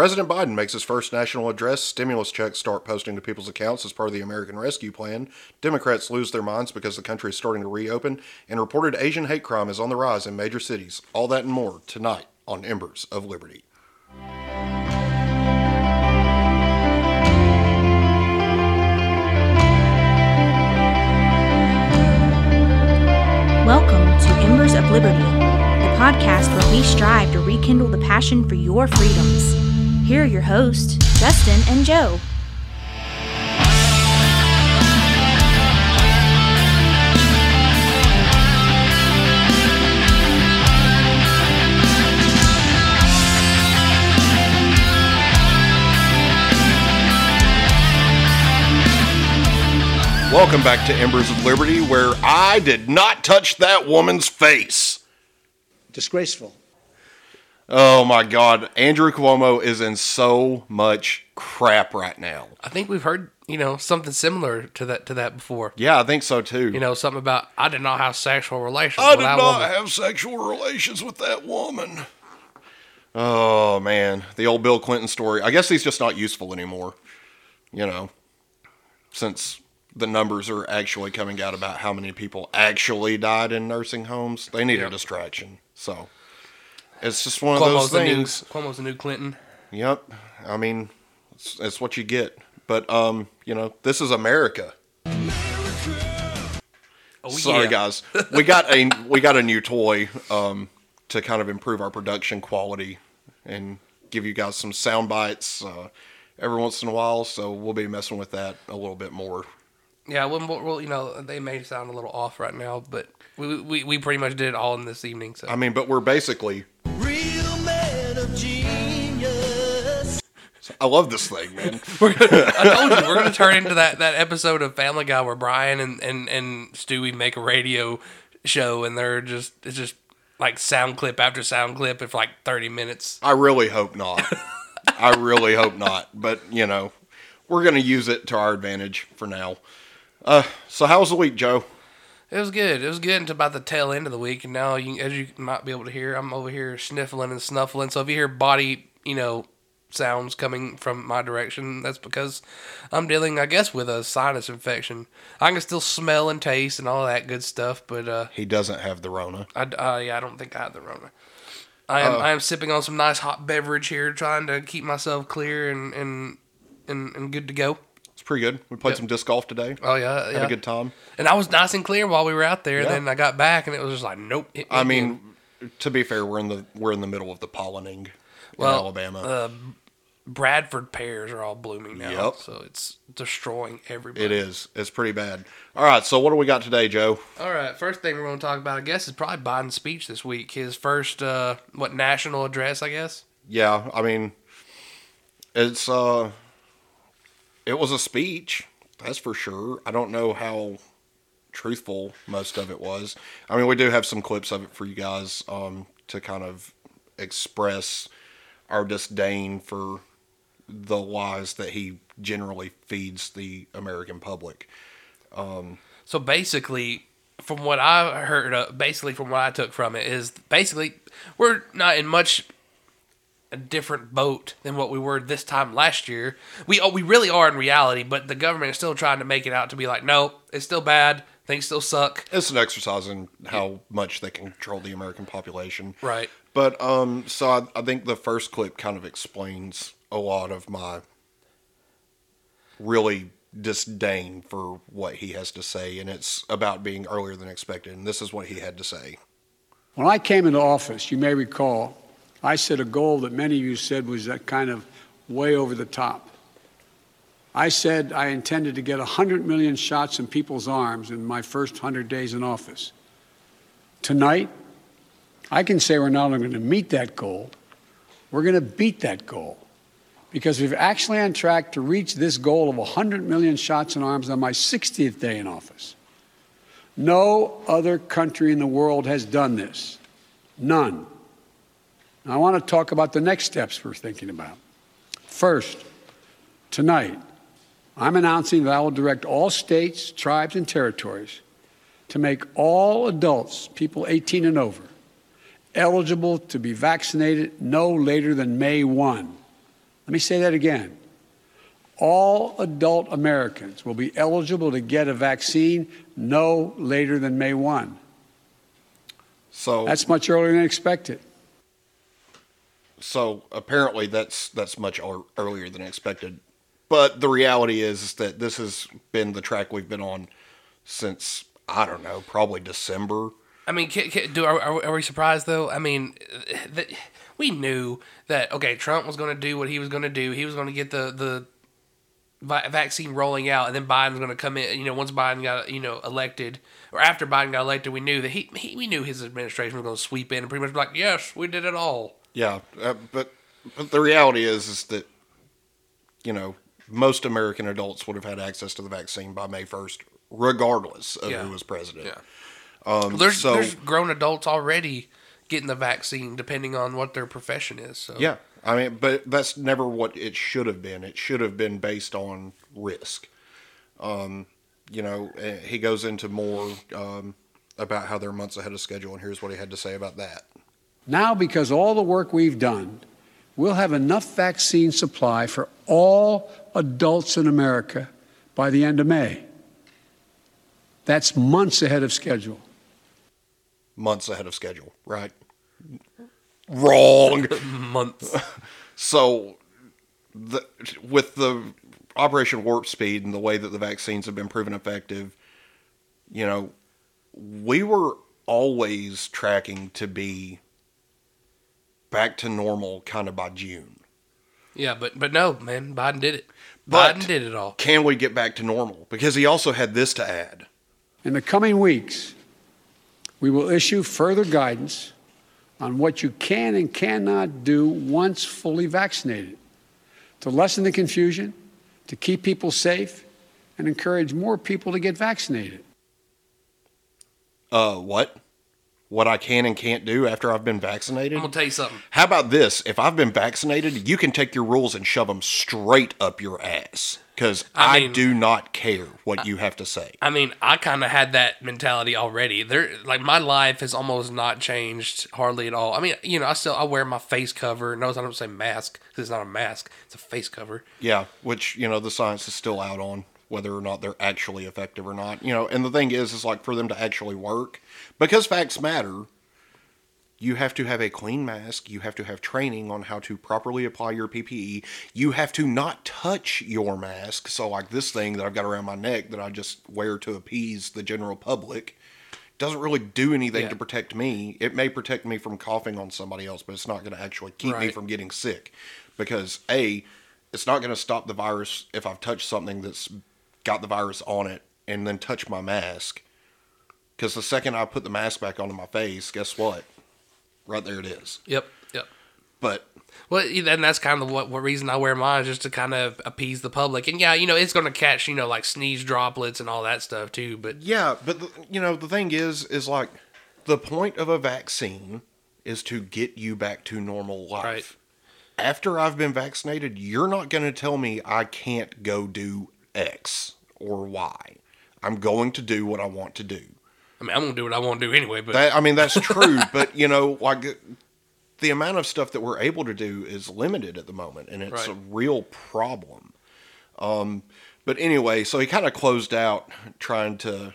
President Biden makes his first national address. Stimulus checks start posting to people's accounts as part of the American Rescue Plan. Democrats lose their minds because the country is starting to reopen. And reported Asian hate crime is on the rise in major cities. All that and more tonight on Embers of Liberty. Welcome to Embers of Liberty, the podcast where we strive to rekindle the passion for your freedoms. Here are your hosts, Justin and Joe. Welcome back to Embers of Liberty, where I did not touch that woman's face. disgraceful. Oh my God. Andrew Cuomo is in so much crap right now. I think we've heard, you know, something similar to that to that before. Yeah, I think so too. You know, something about I did not have sexual relations I did not woman. have sexual relations with that woman. Oh man, the old Bill Clinton story. I guess he's just not useful anymore. You know, since the numbers are actually coming out about how many people actually died in nursing homes, they need a distraction. So it's just one of Cuomo's those the new things. Cuomo's the new Clinton. Yep. I mean, it's, it's what you get. But um, you know, this is America. Oh Sorry, yeah. guys. We got a we got a new toy um, to kind of improve our production quality and give you guys some sound bites uh, every once in a while. So we'll be messing with that a little bit more. Yeah, well, you know, they may sound a little off right now, but we we, we pretty much did it all in this evening. So I mean, but we're basically. I love this thing, man. we're gonna, I told you we're gonna turn into that, that episode of Family Guy where Brian and, and, and Stewie make a radio show and they're just it's just like sound clip after sound clip for like thirty minutes. I really hope not. I really hope not. But you know, we're gonna use it to our advantage for now. Uh, so how was the week, Joe? It was good. It was good until about the tail end of the week, and now you, as you might be able to hear, I'm over here sniffling and snuffling. So if you hear body, you know, sounds coming from my direction, that's because I'm dealing, I guess, with a sinus infection. I can still smell and taste and all that good stuff, but uh, He doesn't have the Rona. I, uh, yeah, I don't think I have the Rona. I am, I am sipping on some nice hot beverage here, trying to keep myself clear and and and, and good to go. It's pretty good. We played Yep. some disc golf today. Oh yeah, Had yeah. a good time. And I was nice and clear while we were out there. Yeah. Then I got back, and it was just like, nope. I mean, to be fair, we're in the we're in the middle of the pollinating in Well, Alabama. uh, Bradford pears are all blooming now, Yep. so it's destroying everybody. it is. It's pretty bad. All right. So what do we got today, Joe? All right, first thing we're going to talk about, I guess, is probably Biden's speech this week. His first, uh, what national address, I guess. Yeah. I mean, it's uh, it was a speech. That's for sure. I don't know how truthful most of it was. I mean, we do have some clips of it for you guys um, to kind of express our disdain for the lies that he generally feeds the American public. So basically, from what I heard, uh, basically from what I took from it is basically we're not in much a different boat than what we were this time last year. We oh, we really are in reality, but the government is still trying to make it out to be like, no, it's still bad. Things still suck. It's an exercise in how much they can control the American population. Right. But um, so I, I think the first clip kind of explains a lot of my really disdain for what he has to say, and it's about being earlier than expected. And this is what he had to say. When I came into office, you may recall, I set a goal that many of you said was that kind of way over the top. I said I intended to get 100 million shots in people's arms in my first 100 days in office. Tonight, I can say we're not only going to meet that goal, we're going to beat that goal. Because we're actually on track to reach this goal of 100 million shots in arms on my 60th day in office. No other country in the world has done this. None. Now, I want to talk about the next steps we're thinking about. First, tonight, I'm announcing that I will direct all states, tribes, and territories to make all adults, people 18 and over, eligible to be vaccinated no later than May 1. Let me say that again. All adult Americans will be eligible to get a vaccine no later than May 1. So That's much earlier than expected. so apparently that's that's much earlier than expected. But the reality is, is that this has been the track we've been on since I don't know, probably December. I mean, can, can, do are, are, are we surprised though? I mean, that we knew that okay, Trump was going to do what he was going to do. He was going to get the the vaccine rolling out, and then Biden's going to come in. You know, once Biden got you know elected, or after Biden got elected, we knew that he, he we knew his administration was going to sweep in and pretty much be like, yes, we did it all. Yeah, uh, but but the reality is is that you know most American adults would have had access to the vaccine by May first, regardless of Yeah. who was president. Yeah. Um, Well, there's so there's grown adults already getting the vaccine, depending on what their profession is. So yeah, I mean, but that's never what it should have been. It should have been based on risk. Um, you know, eh, he goes into more um, about how they're months ahead of schedule, and here's what he had to say about that. Now, because all the work we've done, we'll have enough vaccine supply for all adults in America by the end of May. That's months ahead of schedule. Months ahead of schedule, right? Wrong. months. So, the, with the Operation Warp Speed and the way that the vaccines have been proven effective, you know, we were always tracking to be back to normal kind of by June. yeah, but but no, man, Biden did it. But- Biden did it all. Can we get back to normal? Because he also had this to add. In the coming weeks, we will issue further guidance on what you can and cannot do once fully vaccinated to lessen the confusion, to keep people safe, and encourage more people to get vaccinated. Uh, what? What I can and can't do after I've been vaccinated? I'm gonna tell you something. How about this? If I've been vaccinated, you can take your rules and shove them straight up your ass. Because I I, mean- do not care what you have to say. I mean, I kind of had that mentality already. There, like my life has almost not changed hardly at all. I mean, you know, I still I wear my face cover. Notice I don't say mask because it's not a mask; it's a face cover. Yeah, which you know the science is still out on whether or not they're actually effective or not. You know, and the thing is, is like for them to actually work, because facts matter. You have to have a clean mask. You have to have training on how to properly apply your PPE. You have to not touch your mask. So, like this thing that I've got around my neck that I just wear to appease the general public doesn't really do anything Yeah. to protect me. It may protect me from coughing on somebody else, but it's not going to actually keep me from getting sick. Because A, it's not going to stop the virus if I've touched something that's got the virus on it and then touch my mask. Because the second I put the mask back onto my face, guess what? Right there it is. Yep, yep. But Well, and that's kind of what, what reason I wear mine is just to kind of appease the public. And yeah, you know, it's going to catch you know like sneeze droplets and all that stuff too. But yeah, but the, you know the thing is, is like the point of a vaccine is to get you back to normal life. Right. After I've been vaccinated, you're not going to tell me I can't go do X or Y. I'm going to do what I want to do. I mean, I'm gonna do what I want to do anyway. But That, I mean, that's true, but you know, like the amount of stuff that we're able to do is limited at the moment, and it's a real problem. Um, but anyway, so he kind of closed out trying to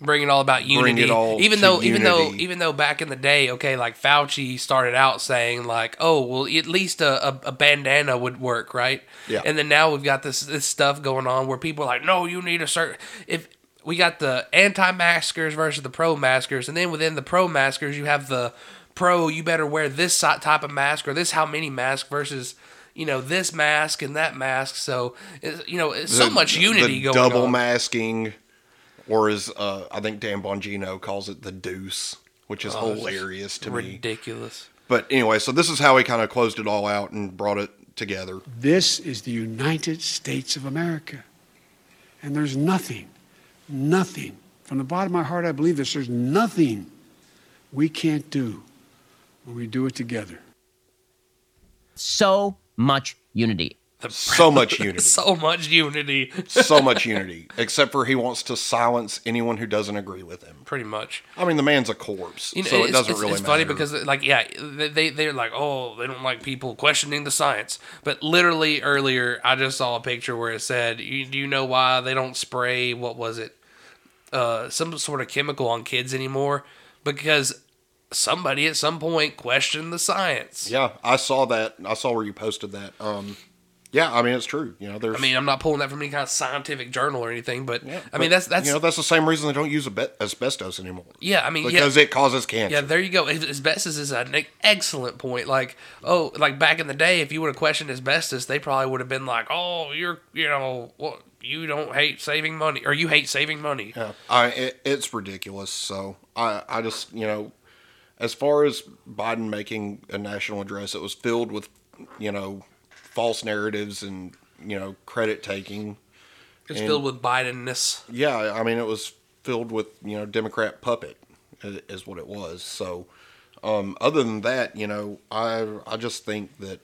bring it all about unity. Bring it all even though, even though, even though back in the day, okay, like Fauci started out saying like, oh, well, at least a, a, a bandana would work, right? Yeah. And then now we've got this this stuff going on where people are like, no, you need a certain if. We got the anti-maskers versus the pro-maskers, and then within the pro-maskers, you have the pro. You better wear this si- type of mask or this how many mask versus, you know, this mask and that mask. So, it's, you know, it's so much unity the going double on. Double masking, or as uh, I think Dan Bongino calls it, the deuce, which is Oh, hilarious to me. Ridiculous. But anyway, so this is how he kind of closed it all out and brought it together. This is the United States of America. And there's nothing, nothing, from the bottom of my heart, I believe this, there's nothing we can't do when we do it together. so much unity. so much unity. so much unity, so much unity, except for he wants to silence anyone who doesn't agree with him. pretty much. I mean, the man's a corpse, You know, so it doesn't it's, really it's matter. funny because like yeah they- they they're like oh they don't like people questioning the science but literally earlier i just saw a picture where it said you, do you know why they don't spray what was it uh some sort of chemical on kids anymore because somebody at some point questioned the science yeah, I saw that. I saw where you posted that. Um, yeah, I mean, it's true. You know, there's. i mean i'm not pulling that from any kind of scientific journal or anything but yeah, i mean but, that's that's you know that's the same reason they don't use asbestos anymore yeah i mean yeah because it causes cancer. Yeah, there you go. Asbestos is an excellent point. Like, oh, like back in the day, if you would have questioned asbestos, they probably would have been like, "Oh, you're, you know, what? You don't hate saving money, or you hate saving money." Yeah, I it, it's ridiculous. So I I just you know, as far as Biden making a national address, it was filled with you know false narratives and you know credit taking. It's And- filled with Bidenness. Yeah, I mean it was filled with you know Democrat puppet is what it was. So um, other than that, you know, I I just think that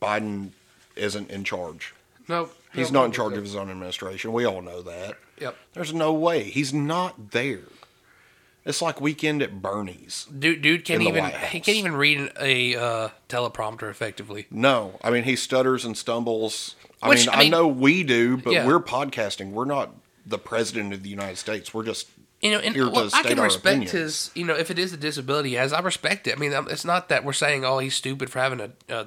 Biden isn't in charge. No, He's not in charge of his own administration. We all know that. Yep. There's no way. He's not there. It's like weekend at Bernie's. Dude, dude can't even he can't even read a uh, teleprompter effectively. No, I mean he stutters and stumbles. I Which, mean, I I, know we do, but Yeah. we're podcasting. We're not the president of the United States. We're just You know, and here look, I can respect opinions. his. You know, if it is a disability, as I respect it. I mean, it's not that we're saying, "Oh, he's stupid for having a, a,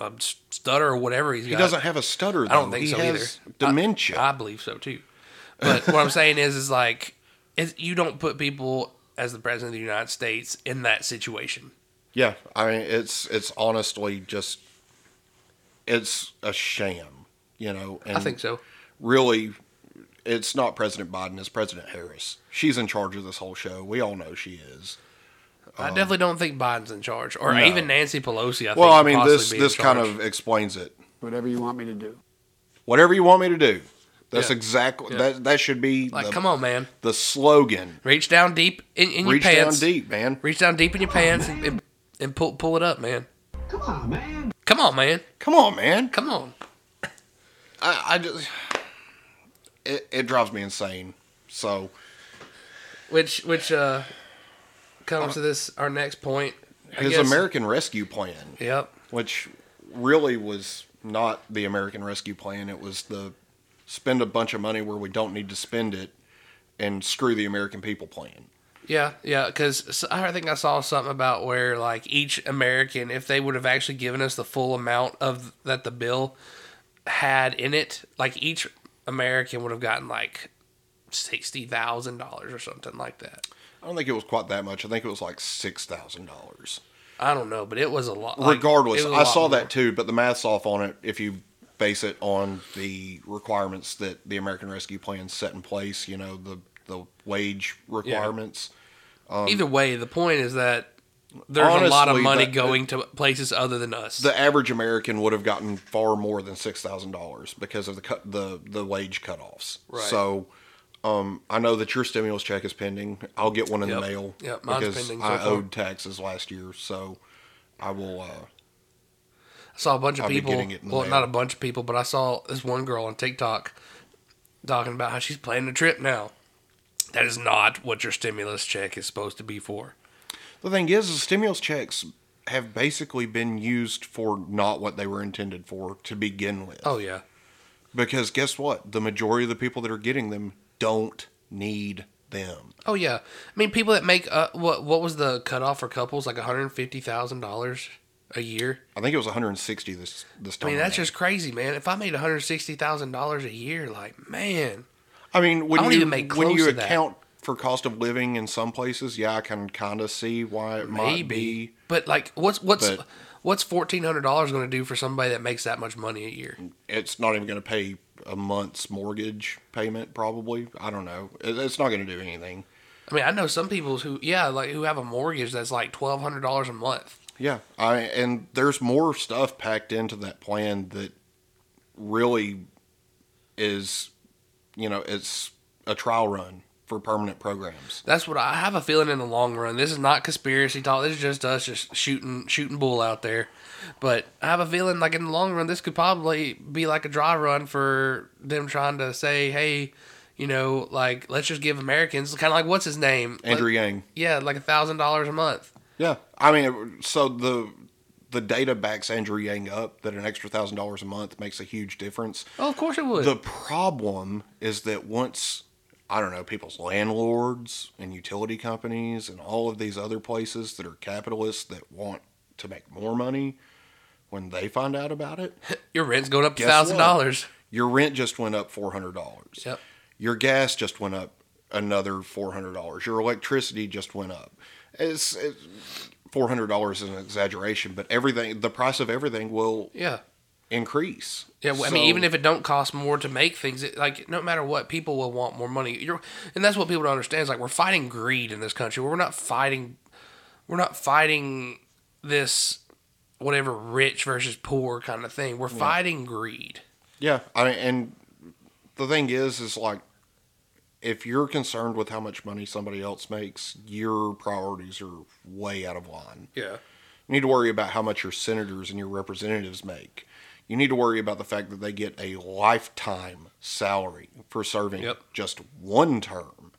a stutter or whatever he's he got." doesn't have a stutter. Though. I don't think he so has either. Dementia. I, I believe so too. But what I'm saying is, is like, you don't put people as the president of the United States in that situation. yeah, I mean it's it's honestly just it's a sham, you know. And I think so. Really, it's not President Biden. It's President Harris. She's in charge of this whole show. We all know she is. I definitely don't think Biden's in charge, or Um, no. even Nancy Pelosi. I Well, think I mean possibly this this kind of explains it. Whatever you want me to do. Whatever you want me to do. That's Yeah. exactly Yeah. that. That should be like, the, come on, man, the slogan. reach down deep in, in your pants. Reach down deep, man. reach down deep in your pants, and, and, and pull pull it up, man. Come on, man. Come on, man. Come on, man. Come on. I, I just it, it drives me insane. So Which which uh comes uh, to this our next point. I his guess- American Rescue Plan, Yep. which really was not the American Rescue Plan. It was the spend a bunch of money where we don't need to spend it and screw the American people plan. Yeah, yeah, because I think I saw something about where like each American, if they would have actually given us the full amount of that the bill had in it, like each American would have gotten like sixty thousand dollars or something like that. I don't think it was quite that much. I think it was like six thousand dollars. I don't know, but it was a lot. like, Regardless, it was a I saw more. that too, but the math's off on it if you base it on the requirements that the American Rescue Plan set in place. You know the the wage requirements. Um, Either way, the point is that there's a lot of money the- going to places other than us. The average American would have gotten far more than six thousand dollars because of the cut the the wage cutoffs. Right. So. Um, I know that your stimulus check is pending. I'll get one in Yep. the mail Yep, mine's because pending so I far. owed taxes last year, so I will. Uh, I saw a bunch of I'll people. getting it in the Well, mail. not a bunch of people, but I saw this one girl on TikTok talking about how she's planning a trip now. That is not what your stimulus check is supposed to be for. The thing is, is stimulus checks have basically been used for not what they were intended for to begin with. Oh yeah, Because guess what? The majority of the people that are getting them don't need them. oh yeah. I mean, people that make uh, what what was the cutoff for couples? Like one hundred fifty thousand dollars a year. I think it was 160 this this time. I mean, that's just crazy, man. If I made one hundred sixty thousand dollars a year, like man, I mean, when I don't you even make when you to that. account for cost of living in some places, yeah, I can kind of see why it might be. But like, what's what's But- what's fourteen hundred dollars going to do for somebody that makes that much money a year? It's not even going to pay a month's mortgage payment. Probably, I don't know. It's not going to do anything. I mean, I know some people who, yeah, like who have a mortgage that's like twelve hundred dollars a month. Yeah, I and there's more stuff packed into that plan that really is, you know, it's a trial run for permanent programs. That's what I have a feeling in the long run. This is not conspiracy talk. This is just us just shooting shooting bull out there. But I have a feeling like in the long run, this could probably be like a dry run for them trying to say, hey, you know, like let's just give Americans kind of like what's his name, Andrew Like- Yang. Yeah, like a thousand dollars a month. Yeah, I mean, it- so the the data backs Andrew Yang up that an extra thousand dollars a month makes a huge difference. Oh, of course it would. The problem is that once I don't know people's landlords and utility companies and all of these other places that are capitalists that want to make more money, when they find out about it, Your rent's going up thousand dollars. your rent just went up four hundred dollars. Yep. Your gas just went up another four hundred dollars. Your electricity just went up. It's, it's four hundred dollars is an exaggeration, but everything the price of everything will Yeah. Increase. Yeah, well, I mean, even if it don't cost more to make things, it, like no matter what, people will want more money. You're, and that's what people don't understand. Is like we're fighting greed in this country. We're not fighting, we're not fighting this whatever rich versus poor kind of thing. We're fighting greed. Yeah, I mean, and the thing is, is like, if you're concerned with how much money somebody else makes, your priorities are way out of line. Yeah, You need to worry about how much your senators and your representatives make. You need to worry about the fact that they get a lifetime salary for serving Yep. just one term.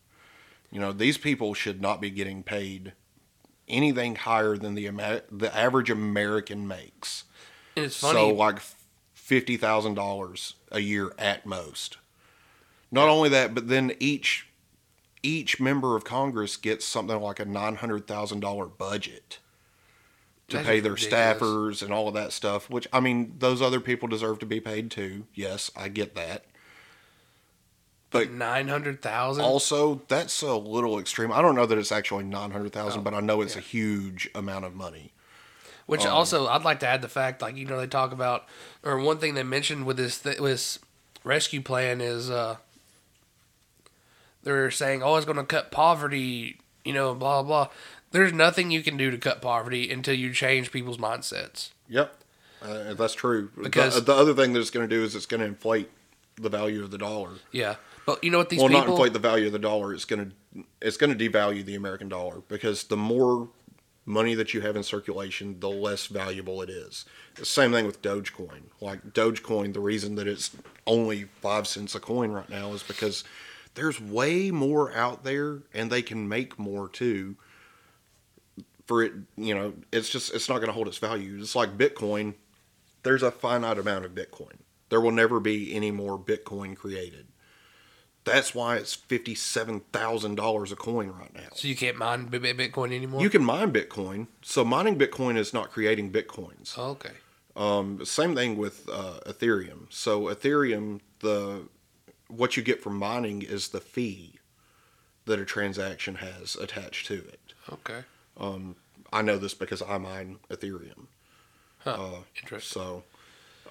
You know, these people should not be getting paid anything higher than the the average American makes. and it's funny. So like fifty thousand dollars a year at most. Not only that, but then each each member of Congress gets something like a nine hundred thousand dollar budget to That's pay their ridiculous. staffers and all of that stuff. Which I mean, those other people deserve to be paid too. Yes, I get that. But nine hundred thousand. also, that's a little extreme. I don't know that it's actually nine hundred thousand, Oh, but I know it's a huge amount of money. Which Um, also, I'd like to add the fact, like you know, they talk about, or one thing they mentioned with this th- this rescue plan is, uh, they're saying, oh, it's going to cut poverty, you know, blah blah. There's nothing you can do to cut poverty until you change people's mindsets. Yep, uh, that's true. Because- the, the other thing that it's going to do is it's going to inflate the value of the dollar. Yeah, but you know what these well, not people, inflate the value of the dollar. It's going to it's going to devalue the American dollar because the more money that you have in circulation, the less valuable it is. The same thing with Dogecoin. Like Dogecoin, the reason that it's only five cents a coin right now is because there's way more out there, and they can make more too. For it, you know, it's just it's not going to hold its value. It's like Bitcoin. There's a finite amount of Bitcoin. There will never be any more Bitcoin created. That's why it's fifty-seven thousand dollars a coin right now. so you can't mine Bitcoin anymore. You can mine Bitcoin. So mining Bitcoin is not creating Bitcoins. oh, okay. Um, same thing with uh, Ethereum. So Ethereum, the what you get from mining is the fee that a transaction has attached to it. Okay. I know this because I mine Ethereum. Huh. Uh, Interesting. So,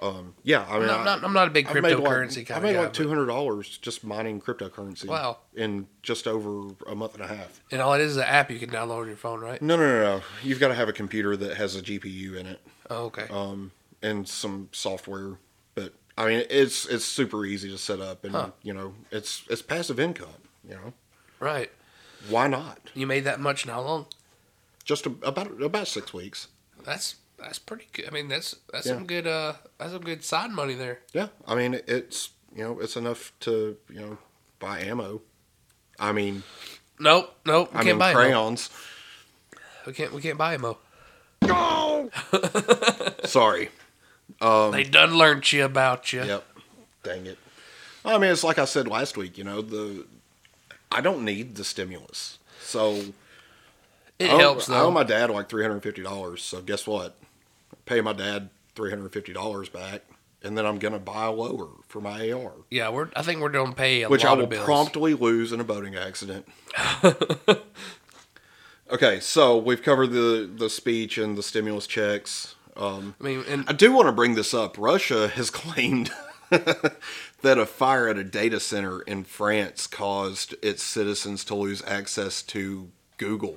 um, yeah, I mean, I'm not, I'm not, I'm not a big I've cryptocurrency like, kind I made guy. like two hundred dollars just mining cryptocurrency. Wow. In just over a month and a half. and all it is is an app you can download on your phone, right? No, no, no, no. You've got to have a computer that has a GPU in it, Oh, okay. um, and some software. But I mean, it's it's super easy to set up, and Huh. you know, it's it's passive income. You know, right. why not? You made that much in how long? Just a, about about six weeks. That's that's pretty good. I mean, that's that's Yeah. some good uh that's some good side money there. Yeah, I mean, it's you know, it's enough to you know buy ammo. I mean, Nope, nope. We I can't mean buy crayons. We can't we can't buy him. Sorry. Um, they done learned you about you. Yep. Dang it. I mean, it's like I said last week. You know, the I don't need the stimulus, so It I owe- helps I owe my dad like three hundred and fifty dollars. So guess what? Pay my dad three hundred and fifty dollars back, and then I'm gonna buy a lower for my AR, yeah, we're I think we're gonna pay a which I will of bills. promptly lose in a boating accident. okay, so we've covered the the speech and the stimulus checks. Um, I mean, and I do want to bring this up. Russia has claimed that a fire at a data center in France caused its citizens to lose access to Google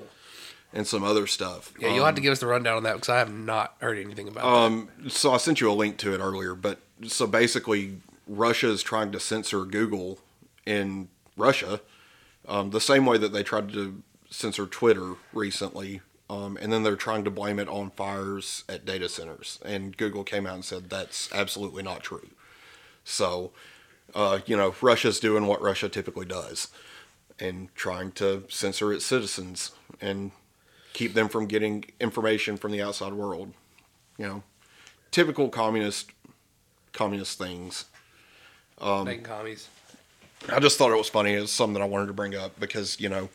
and some other stuff. yeah, you'll have to give us the rundown on that because I have not heard anything about Um, so I sent you a link to it earlier, but so basically, Russia is trying to censor Google in Russia Um, the same way that they tried to censor Twitter recently, um, and then they're trying to blame it on fires at data centers. And Google came out and said that's absolutely not true. So, uh, you know, Russia's doing what Russia typically does and trying to censor its citizens and keep them from getting information from the outside world. You know, typical communist communist things. Um, Making commies. I just thought it was funny. It's something that I wanted to bring up because you know,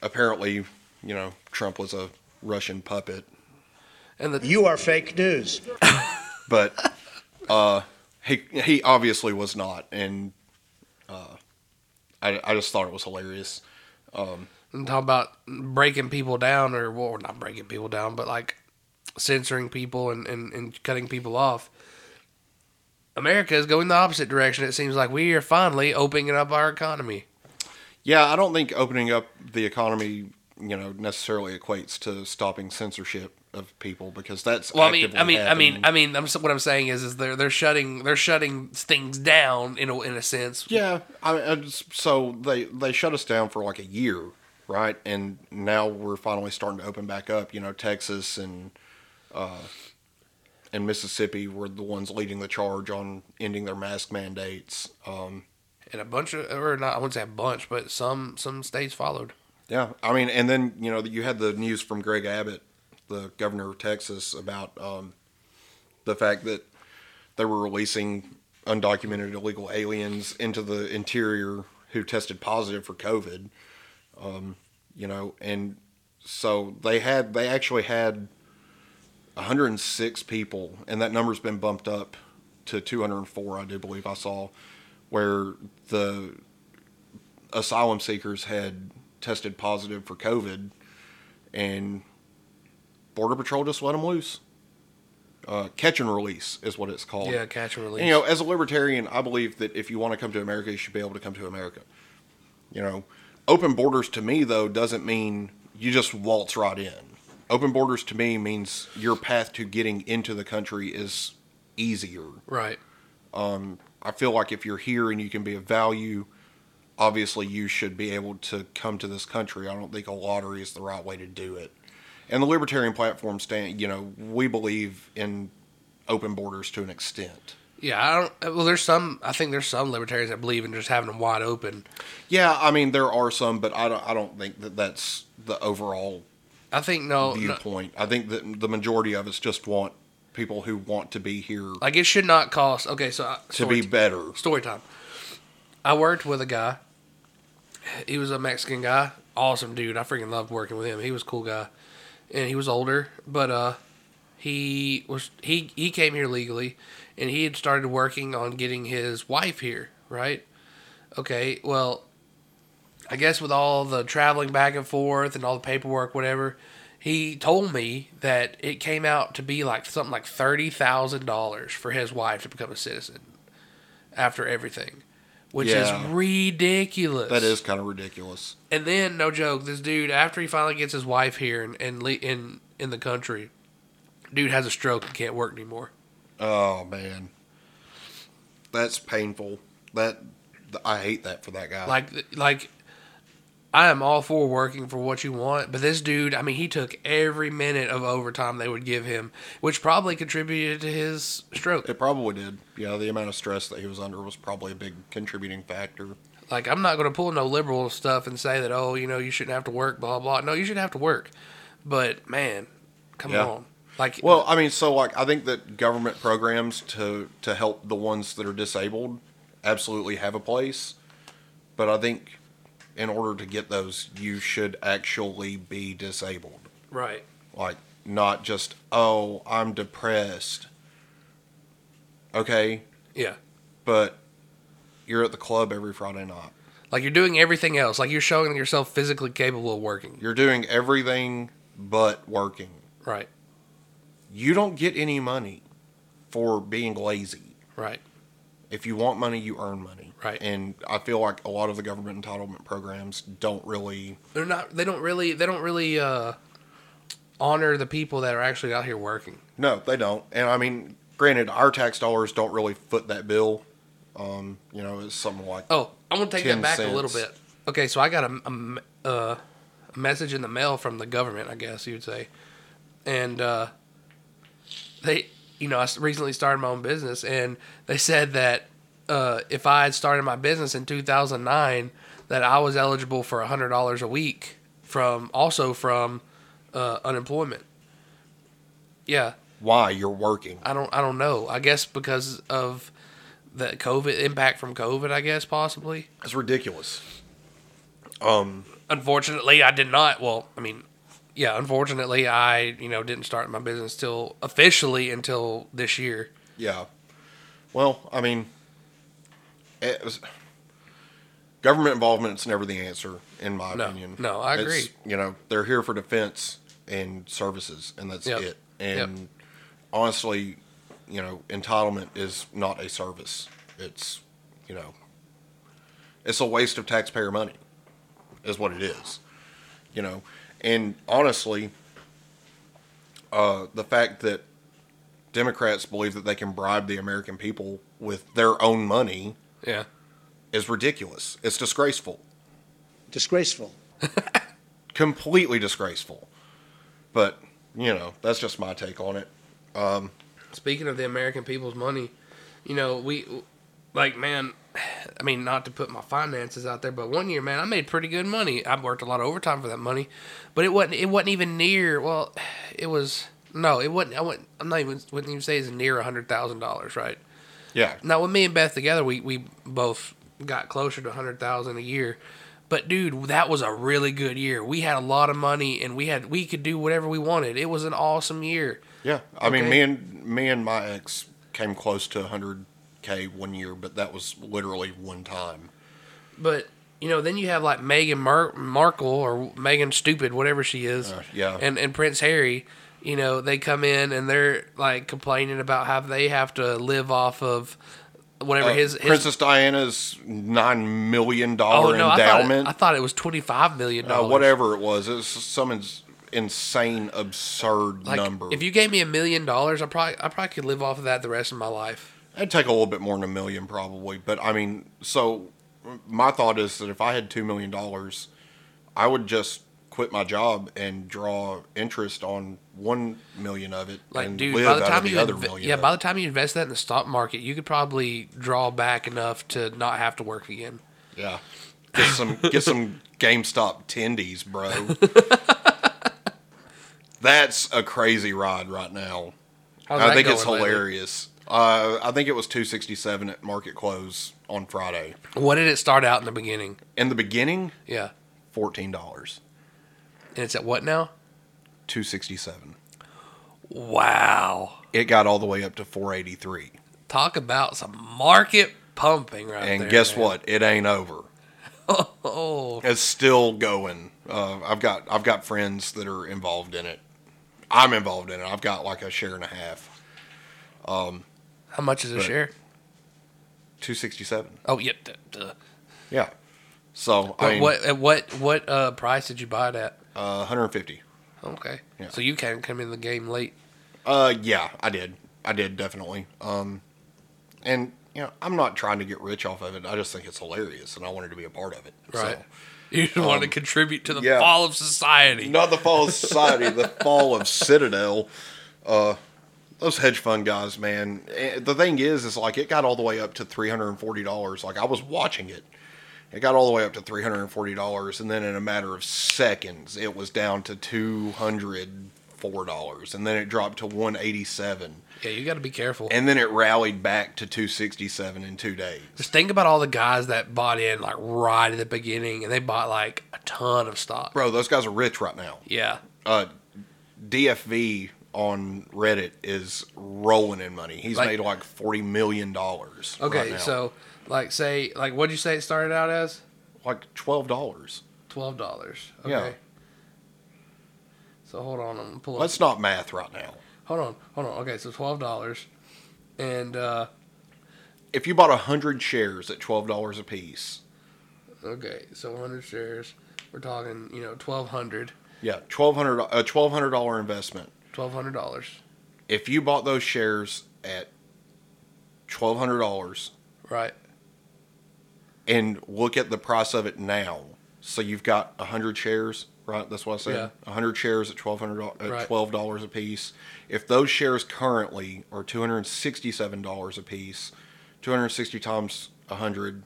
apparently, you know, Trump was a Russian puppet, And the You are fake news. but uh, he he obviously was not, and uh, I I just thought it was hilarious. And talk about breaking people down or well not breaking people down but like censoring people and, and, and cutting people off. America is going the opposite direction it seems like. We are finally opening up our economy. Yeah, I don't think opening up the economy, you know, necessarily equates to stopping censorship of people because that's well i mean i mean i mean i mean I'm, what i'm saying is is they're they're shutting they're shutting things down in a, in a sense. Yeah, I, I so they they shut us down for like a year, right? And now we're finally starting to open back up. You know, Texas and uh, and Mississippi were the ones leading the charge on ending their mask mandates. Um, and a bunch of or not i wouldn't say a bunch but some some states followed yeah, I mean, and then you know you had the news from Greg Abbott, the governor of Texas, about um, the fact that they were releasing undocumented illegal aliens into the interior who tested positive for COVID. Um, you know, and so they had they actually had 106 people, and that number's been bumped up to 204, I do believe I saw, where the asylum seekers had tested positive for COVID, and Border Patrol just let them loose. Uh, catch and release is what it's called. yeah catch and release And, you know, as a libertarian, I believe that if you want to come to America, you should be able to come to America. You know, open borders to me though doesn't mean you just waltz right in. Open borders to me means your path to getting into the country is easier. right um, I feel like if you're here and you can be of value, obviously you should be able to come to this country. I don't think a lottery is the right way to do it. And the libertarian platform stand, you know, we believe in open borders to an extent. Yeah i don't well there's some i think there's some libertarians that believe in just having them wide open Yeah, I mean there are some, but I don't. I don't think that that's the overall i think no, no viewpoint. I think that the majority of us just want people who want to be here Like it should not cost. Okay, so I- to story be better. story time. I worked with a guy. He was a Mexican guy, awesome dude. I freaking loved working with him. He was a cool guy, and he was older, but uh, he was he he came here legally, and he had started working on getting his wife here. Right? Okay. Well, I guess with all the traveling back and forth and all the paperwork, whatever, he told me that it came out to be like something like thirty thousand dollars for his wife to become a citizen after everything, which Yeah. is ridiculous. That is kind of ridiculous. And then, no joke, this dude after he finally gets his wife here and, and le- in in the country, dude has a stroke and can't work anymore. Oh man, that's painful. That I hate that for that guy. Like like I am all for working for what you want, but this dude, I mean, he took every minute of overtime they would give him, which probably contributed to his stroke. it probably did. Yeah, the amount of stress that he was under was probably a big contributing factor. Like I'm not going to pull no liberal stuff and say that oh, you know, you shouldn't have to work, blah blah. No, you should have to work. But man, come Yeah. on. Like Well, I mean, so like I think that government programs to to help the ones that are disabled absolutely have a place, but I think in order to get those, you should actually be disabled. right. Like not just oh, I'm depressed. Okay, Yeah. but you're at the club every Friday night. Like you're doing everything else. Like you're showing yourself physically capable of working. You're doing everything but working. Right. You don't get any money for being lazy. Right. If you want money, you earn money. Right. And I feel like a lot of the government entitlement programs don't really. They're not. They don't really. They don't really uh, honor the people that are actually out here working. No, they don't. And I mean, granted, our tax dollars don't really foot that bill. Um, you know, it's something like Oh, I'm gonna take that back a little bit. Okay, so I got a, uh, a message in the mail from the government, I guess you'd say, and uh, they, you know, I recently started my own business, and they said that uh, if I had started my business in 2009, that I was eligible for hundred dollars a week from also from uh, unemployment. Yeah, why you're working. I don't, I don't know. I guess because of the COVID impact from COVID, I guess possibly. It's ridiculous. Um, unfortunately, I did not. Well, I mean, yeah, unfortunately, I you know didn't start my business till officially until this year. yeah. Well, I mean, it was, government involvement is never the answer, in my No, opinion. no, I It's, agree. You know, they're here for defense and services, and that's Yep. it. And Yep. honestly, you know, entitlement is not a service. It's, you know, it's a waste of taxpayer money, is what it is. You know, and honestly, uh, the fact that Democrats believe that they can bribe the American people with their own money Yeah, is ridiculous. It's disgraceful. Disgraceful. Completely disgraceful. But, you know, that's just my take on it. speaking of the American people's money, you know, we like man. I mean, not to put my finances out there, but one year, man, I made pretty good money. I worked a lot of overtime for that money, but it wasn't. It wasn't even near. Well, it was no, it wasn't. I wouldn't. I'm not even. Wouldn't even say it's near a hundred thousand dollars, right? Yeah. Now, with me and Beth together, we, we both got closer to a hundred thousand a year. But dude, that was a really good year. We had a lot of money, and we had we could do whatever we wanted. It was an awesome year. Yeah. I mean, me and me and my ex came close to 100k one year, but that was literally one time. But you know, then you have like Meghan Mar- Markle or Megan Stupid, whatever she is, Uh, yeah. and and Prince Harry. You know, they come in and they're like complaining about how they have to live off of whatever Uh, his, his Princess Diana's nine million dollar no, I thought, it, endowment, I thought it was twenty five million uh, dollars. whatever it was, it was some ins- insane, absurd Like, number. If you gave me a million dollars, I probably I probably could live off of that the rest of my life. It'd take a little bit more than a million, probably. But I mean, so my thought is that if I had two million dollars, I would just quit my job and draw interest on one million of it, Like, and dude, live by the time the you million. yeah, by the time you invest that in the stock market, you could probably draw back enough to not have to work again. yeah, get some get some GameStop tendies, bro. That's a crazy ride right now. How's I think it's hilarious. lately? Uh, I think it was two sixty seven at market close on Friday. What did it start out in the beginning? In the beginning, Yeah, fourteen dollars, and it's at what now? two sixty seven. Wow, It got all the way up to four eighty three. talk about some market pumping right there. And guess man. what? It ain't over. Oh, It's still going. Uh, I've got I've got friends that are involved in it. I'm involved in it. I've got like a share and a half. How much is a share? Two sixty seven. Oh, yeah. duh, duh. Yeah. So What, I mean, what at what what uh, price did you buy it at? uh, 150. Okay, Yeah. so you can come in the game late. Uh, yeah, I did. I did definitely. Um, and you know, I'm not trying to get rich off of it. I just think it's hilarious, and I wanted to be a part of it. Right. So, You just want to contribute to the Um, yeah. fall of society. not the fall of society, the fall of Citadel. Uh, those hedge fund guys, man. eh, The thing is, is like it got all the way up to three hundred and forty dollars. Like I was watching it, it got all the way up to three hundred and forty dollars, and then in a matter of seconds, it was down to two hundred four dollars, and then it dropped to one eighty seven, Yeah, you got to be careful. and then it rallied back to two sixty seven in two days. Just think about all the guys that bought in like right at the beginning, and they bought like a ton of stock. Bro, those guys are rich right now. Yeah, uh, DFV on Reddit is rolling in money. He's Like- made like forty million dollars. Okay, so like say like what'd you say it started out as? like twelve dollars. Twelve dollars. Okay. Yeah. So hold on, I'm pull. Let's not math right now. hold on, hold on. Okay, so twelve dollars, and uh, If you bought hundred shares at twelve dollars a piece, okay, so hundred shares. We're talking, you know, twelve hundred. yeah, twelve hundred a twelve hundred dollar investment. Twelve hundred dollars. If you bought those shares at twelve hundred dollars, Right. and look at the price of it now. So you've got hundred shares, right? That's what I said. Yeah. hundred shares at twelve hundred uh, at twelve dollars a piece. If those shares currently are two hundred sixty-seven dollars a piece, two hundred sixty times hundred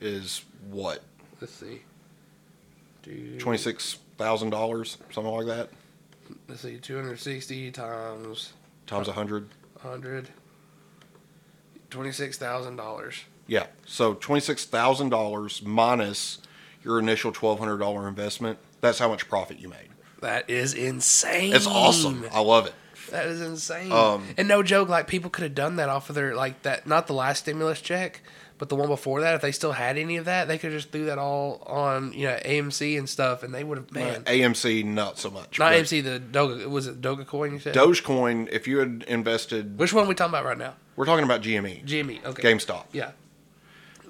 is what Let's see. Twenty six thousand dollars, something like that, Let's see. Two hundred sixty times times hundred. hundred. Twenty-six thousand dollars. Yeah. So twenty six thousand dollars minus your initial twelve hundred dollar investment. That's how much profit you made. That is insane. It's awesome. I love it. That is insane. Um, and no joke, like people could have done that off of their like that. Not the last stimulus check, but the one before that. If they still had any of that, they could just threw that all on you know AMC and stuff, and they would have man. AMC not so much. not AMC, the Doga was it Dogecoin? You said Dogecoin. If you had invested, Which one are we talking about right now? we're talking about GME, GME. Okay. GameStop. Yeah.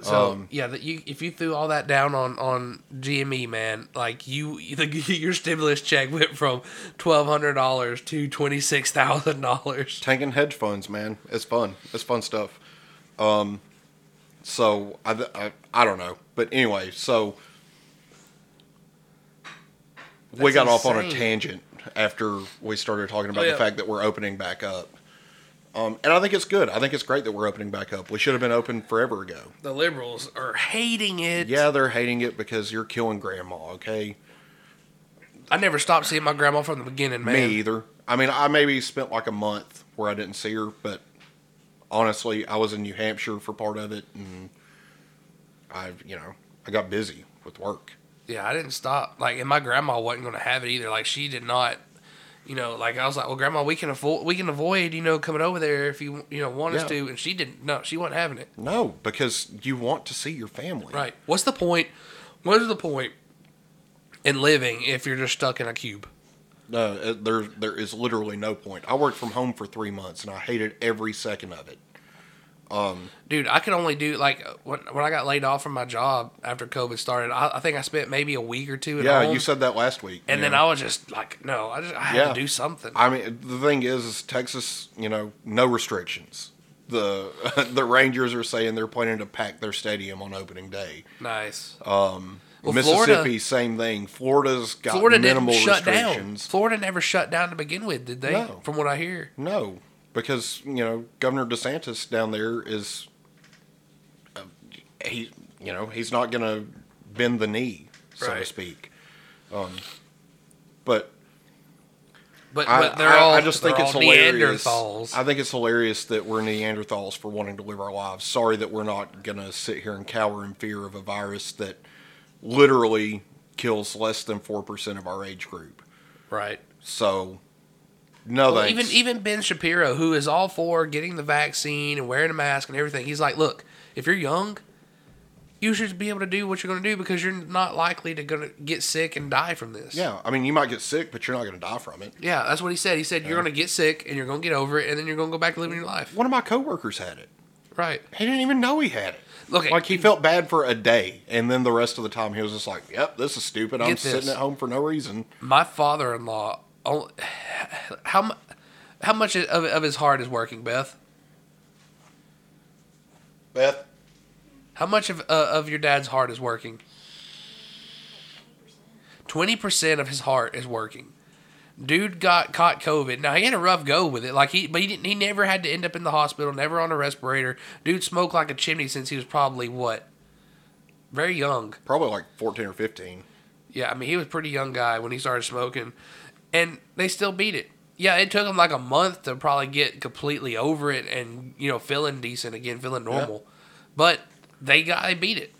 So Um, yeah, that you if you threw all that down on on GME, man, like you, the, your stimulus check went from twelve hundred dollars to twenty six thousand dollars. Tanking hedge funds, man. It's fun. It's fun stuff. Um, so I, I, I don't know, but anyway, so we That's got off on a tangent after we started talking about Oh, yeah. the fact that we're opening back up. Um, and I think it's good. I think it's great that we're opening back up. We should have been open forever ago. The liberals are hating it. Yeah, they're hating it because you're killing grandma. Okay, I never stopped seeing my grandma from the beginning, man. me either. I mean, I maybe spent like a month where I didn't see her, but honestly, I was in New Hampshire for part of it, and I, you know, I got busy with work. Yeah, I didn't stop. Like, and my grandma wasn't going to have it either. Like, she did not. You know, like I was like, well, grandma, we can avoid, we can avoid, you know, coming over there if you, you know, want us Yeah. to. And she didn't. No, she wasn't having it. No, because you want to see your family. Right. What's the point? What is the point in living if you're just stuck in a cube? No, uh, there there is literally no point. I worked from home for three months, and I hated every second of it. Dude, I could only do like when, when I got laid off from my job after COVID started. I, I think I spent maybe a week or two at Yeah, home, you said that last week. and then. I was just like, no, I just I had Yeah. to do something. I mean, the thing is, is Texas, you know, no restrictions. The the Rangers are saying they're planning to pack their stadium on opening day. nice. Um, Well, Mississippi, Florida- same thing. Florida's got Florida didn't minimal shut down. restrictions. Florida never shut down to begin with, did they? No. From what I hear. No, because you know Governor DeSantis down there is uh, he, you know, he's not going to bend the knee, so to speak. Um, but But, I, but they're I, all I just think it's hilarious. Neanderthals. I think it's hilarious that we're Neanderthals for wanting to live our lives. Sorry that we're not going to sit here and cower in fear of a virus that literally kills less than four percent of our age group. right. So, no Well, thanks. even even Ben Shapiro, who is all for getting the vaccine and wearing a mask and everything, he's like, look, if you're young, you should be able to do what you're going to do because you're not likely to to get sick and die from this. yeah, I mean, you might get sick, but you're not going to die from it. Yeah, that's what he said. He said you're going to get sick and you're going to get over it and then you're going to go back to living your life. One of my coworkers had it. Right. He didn't even know he had it. Look, Like he felt bad for a day, and then the rest of the time he was just like, "Yep, this is stupid. I'm sitting at home for no reason." my father-in-law, how how much of, of his heart is working, Beth? Beth, How much of uh, of your dad's heart is working? Twenty percent of his heart is working. Dude got caught COVID. Now he had a rough go with it, like he, but he didn't. He never had to end up in the hospital. Never on a respirator. Dude smoked like a chimney since he was probably what, very young. probably like fourteen or fifteen. Yeah, I mean he was a pretty young guy when he started smoking, and they still beat it. Yeah, it took them like a month to probably get completely over it and you know feeling decent again, feeling normal. But they got they beat it.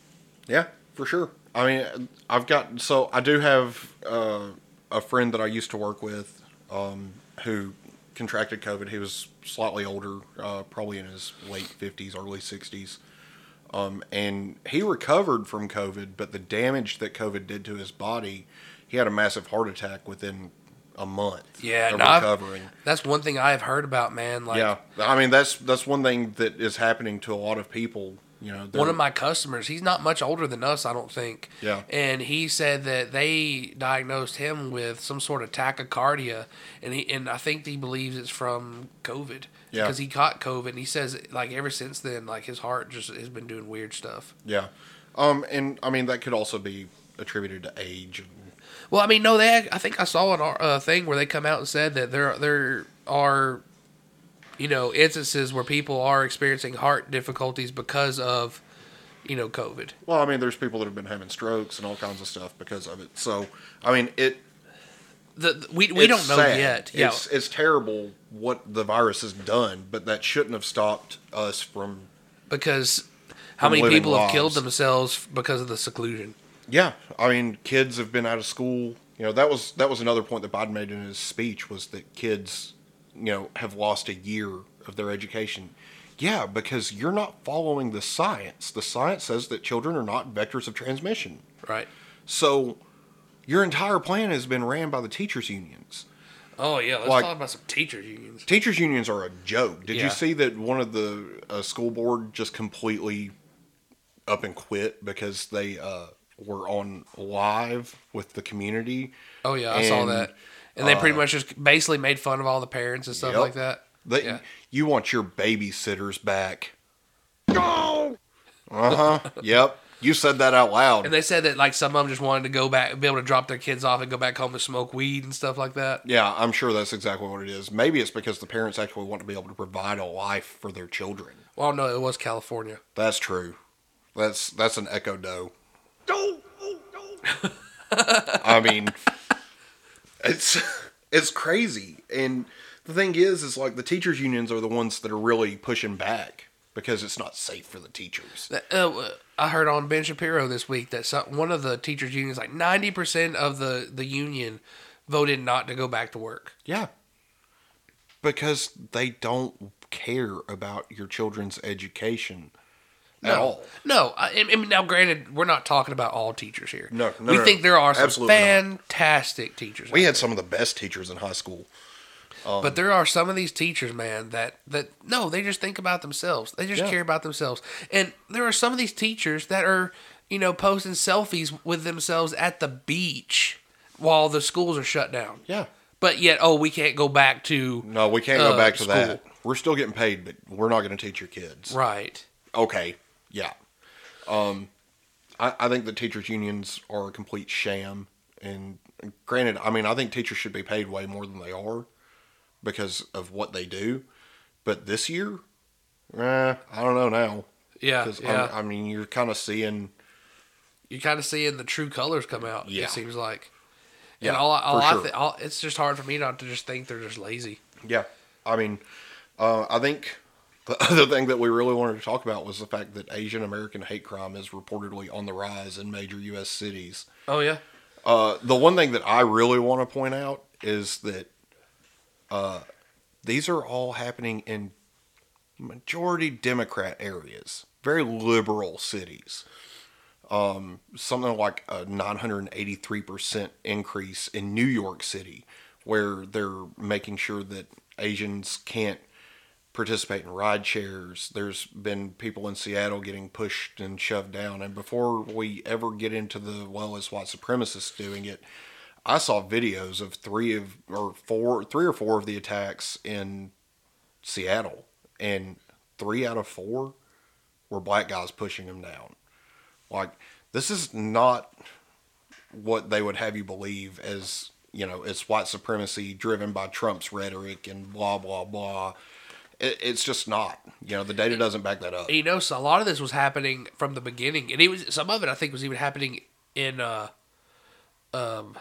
Yeah, for sure. I mean, I've got so I do have uh, a friend that I used to work with um, who contracted COVID. He was slightly older, uh, probably in his late fifties, early sixties, um, and he recovered from COVID. But the damage that COVID did to his body, he had a massive heart attack within a month. Yeah, no, I've- recovering. That's one thing I have heard about, man. Like, yeah, I mean that's that's one thing that is happening to a lot of people. You know, one of my customers, he's not much older than us, I don't think. Yeah. And he said that they diagnosed him with some sort of tachycardia, and he and I think he believes it's from COVID. Yeah. Because he caught COVID, and he says like ever since then, like his heart just has been doing weird stuff. yeah, um, and I mean that could also be attributed to age. Well, I mean, no, they. I think I saw an ar- uh, thing where they come out and said that there there are, you know, instances where people are experiencing heart difficulties because of, you know, COVID. well, I mean, there's people that have been having strokes and all kinds of stuff because of it. So, I mean, it. The, the- we we don't know sad. yet. Yeah. It's it's terrible what the virus has done, but that shouldn't have stopped us from. because how many people have killed themselves because of the seclusion? Yeah, I mean, kids have been out of school. You know, that was that was another point that Biden made in his speech was that kids, you know, have lost a year of their education. Yeah, because you're not following the science. The science says that children are not vectors of transmission. Right. So, your entire plan has been ran by the teachers' unions. Oh yeah. Let's Like- talk about some teachers unions. Teachers' unions are a joke. Did Yeah. you see that one of the uh, school board just completely up and quit because they uh, were on live with the community? Oh yeah, I saw that. And they pretty much just basically made fun of all the parents and stuff Yep. like that. They, Yeah. You want your babysitters back. No! Uh huh. yep. You said that out loud. And they said that like some of them just wanted to go back, be able to drop their kids off and go back home and smoke weed and stuff like that. yeah, I'm sure that's exactly what it is. Maybe it's because the parents actually want to be able to provide a life for their children. Well, no, it was California. That's true. That's that's an echo doe. I mean, it's it's crazy, and the thing is, is like the teachers' unions are the ones that are really pushing back because it's not safe for the teachers. Uh, I heard on Ben Shapiro this week that some, one of the teachers' unions, like ninety percent of the the union, voted not to go back to work. Yeah, because they don't care about your children's education at No, all. no. I, I mean, now, granted, we're not talking about all teachers here. No, no, we no, think there are some absolutely not. fantastic teachers. We had some of the best teachers in high school. But there are some of these teachers, man, that that no, they just think about themselves. They just Yeah. care about themselves. And there are some of these teachers that are, you know, posting selfies with themselves at the beach while the schools are shut down. Yeah. But yet, oh, we can't go back to No, we can't go Uh, back to school. that. We're still getting paid, but we're not going to teach your kids. right. Okay, yeah. Um, I, I think the teachers' unions are a complete sham. And granted, I mean, I think teachers should be paid way more than they are because of what they do. But this year, eh, I don't know now. Yeah, yeah. I, I mean, you're kind of seeing. You're kind of seeing the true colors come out. Yeah. It seems like. Yeah, all, I- all I sure. th- all, it's just hard for me not to just think they're just lazy. Yeah, I mean, uh, I think the other thing that we really wanted to talk about was the fact that Asian American hate crime is reportedly on the rise in major U.S. cities. Oh yeah. Uh, the one thing that I really want to point out is that uh, these are all happening in majority Democrat areas, very liberal cities. Um, something like a 983% increase in New York City, where they're making sure that Asians can't participate in ride shares. There's been people in Seattle getting pushed and shoved down. And before we ever get into the well, it's white supremacists doing it, I saw videos of three of or four, three or four of the attacks in Seattle, and three out of four were black guys pushing them down. Like this is not what they would have you believe as you know it's white supremacy driven by Trump's rhetoric and blah blah blah. It, it's just not. You know the data doesn't back that up. you know, so a lot of this was happening from the beginning, and it was some of it I think was even happening in uh, um,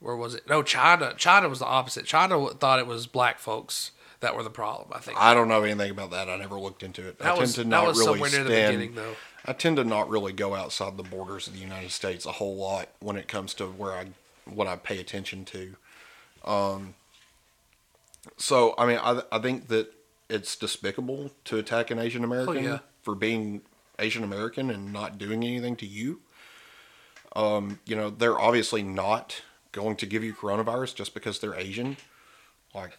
where was it? No, China. China was the opposite. China thought it was black folks that were the problem. I think I don't know anything about that. I never looked into it. I that tend was to not was really somewhere near the stand- beginning though. I tend to not really go outside the borders of the United States a whole lot when it comes to where I what I pay attention to. Um, so I mean, I I think that it's despicable to attack an Asian American Oh, yeah. for being Asian American and not doing anything to you. Um, you know, they're obviously not going to give you coronavirus just because they're Asian. Like,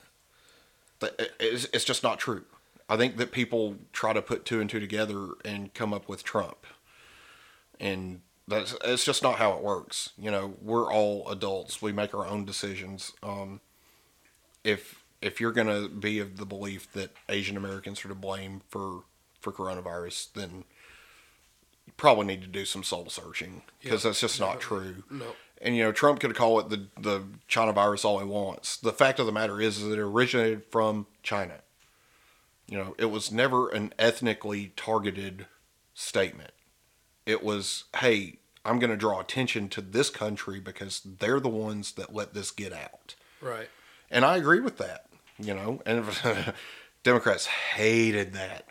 it's, it's just not true. I think that people try to put two and two together and come up with Trump, and that's it's just not how it works. You know, we're all adults. We make our own decisions. Um, if if you're gonna be of the belief that Asian Americans are to blame for for coronavirus, then you probably need to do some soul searching because that's just not true. No. And you know, Trump could call it the the China virus all he wants. The fact of the matter is, is that it originated from China. You know, it was never an ethnically targeted statement. It was, hey, I'm going to draw attention to this country because they're the ones that let this get out. Right. And I agree with that, you know, and Democrats hated that.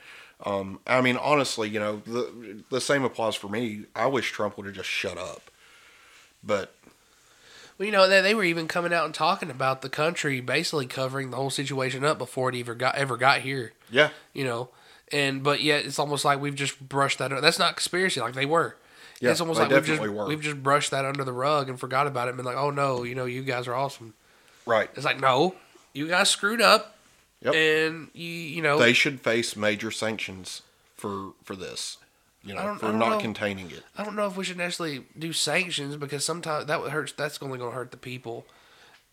Um, I mean, honestly, you know, the the same applies for me. I wish Trump would have just shut up. But Well, you know, they, they were even coming out and talking about the country basically covering the whole situation up before it ever got ever got here. yeah, You know, and but yet it's almost like we've just brushed that. That's not conspiracy like they were. Yeah, it's almost like we've just were. we've just brushed that under the rug and forgot about it and been like, oh no, you know, you guys are awesome. right. It's like no, you guys screwed up, Yep. and you you know they should face major sanctions for for this. You know, for don't know. containing it. I don't know if we should necessarily do sanctions because sometimes that would hurt. That's only going to hurt the people.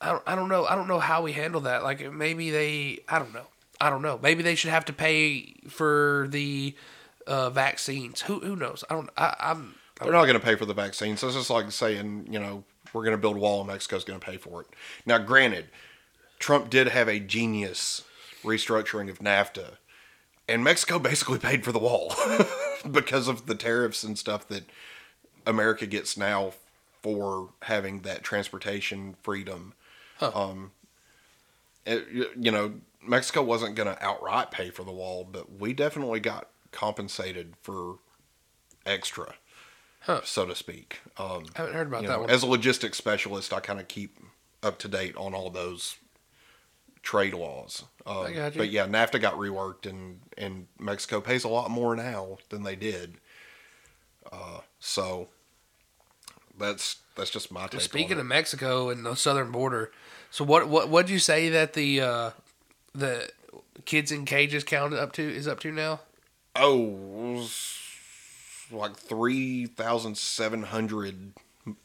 I don't, I don't know. I don't know how we handle that. Like maybe they. I don't know. I don't know. Maybe they should have to pay for the uh, vaccines. Who who knows? I don't. I, I'm. They're not going to pay for the vaccines. It's just like saying, you know, we're going to build a wall and Mexico's going to pay for it. Now, granted, Trump did have a genius restructuring of NAFTA, and Mexico basically paid for the wall because of the tariffs and stuff that America gets now for having that transportation freedom. Um, it, you know, Mexico wasn't going to outright pay for the wall, but we definitely got compensated for extra, so to speak. Um, I haven't heard about that know, one. as a logistics specialist, I kind of keep up to date on all those trade laws. Um, I got you. But yeah, NAFTA got reworked, and and Mexico pays a lot more now than they did. Uh, so that's that's just my take. Speaking of. Mexico and the southern border, so what what what'd you say that the uh, the kids in cages counted up to is up to now? oh, like three thousand seven hundred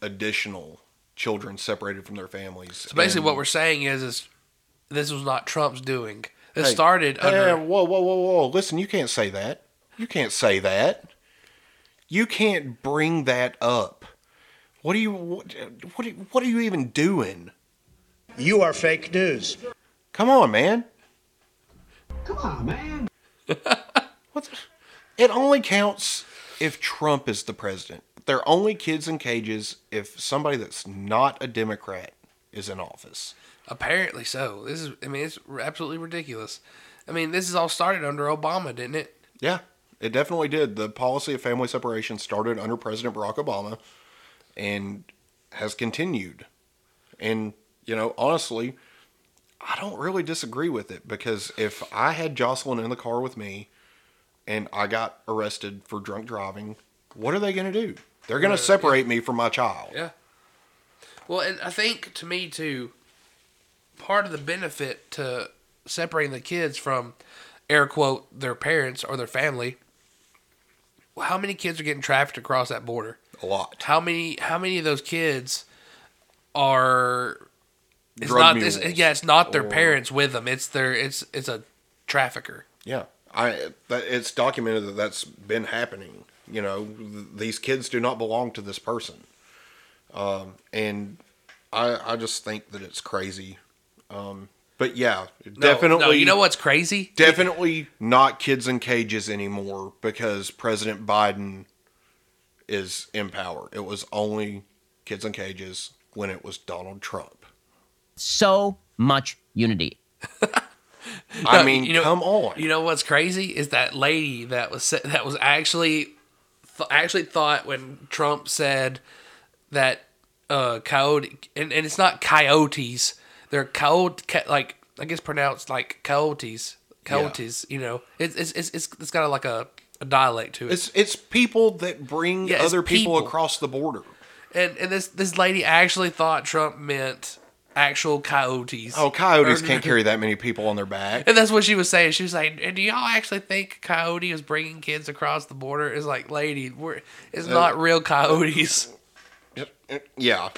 additional children separated from their families. So basically, And- what we're saying is is this was not Trump's doing. This Hey, started Hey, under. whoa, whoa, whoa, whoa! Listen, you can't say that. You can't say that. You can't bring that up. What are you? What? What are, what are you even doing? You are fake news. Come on, man. Come on, man. What? It only counts if Trump is the president. They're only kids in cages if somebody that's not a Democrat is in office. Apparently so. This is. I mean, it's absolutely ridiculous. I mean, this is all started under Obama, didn't it? Yeah, it definitely did. The policy of family separation started under President Barack Obama and has continued. And, you know, honestly, I don't really disagree with it because if I had Jocelyn in the car with me and I got arrested for drunk driving, what are they going to do? They're going to uh, separate me from my child. Yeah. Well, and I think to me too, part of the benefit to separating the kids from air quote their parents or their family. How many kids are getting trafficked across that border? A lot. How many? How many of those kids are? It's Drug not. It's, yeah, it's not their or- parents with them. It's their. It's it's a trafficker. Yeah, I that, it's documented that that's been happening. You know, th- these kids do not belong to this person, um, and I I just think that it's crazy. Um, but yeah, No, definitely. No, you know what's crazy? Definitely not kids in cages anymore because President Biden is in power. It was only kids in cages when it was Donald Trump. so much unity. I No, mean, you know- come on. You know what's crazy is that lady that was that was actually th- actually thought when Trump said that uh coyote and, and it's not coyotes they're coyote like I guess pronounced like coyotes coyotes you know it's it's it's it's, it's got like a, a dialect to it It's it's people that bring Yeah, other people, people. across the border. and and this this lady actually thought Trump meant actual coyotes. Oh, coyotes Or- can't carry that many people on their back. And that's what she was saying. She was like, "And "Do y'all actually think coyote is bringing kids across the border?" Is like, lady, we're it's uh, not real coyotes. Uh, uh, yeah,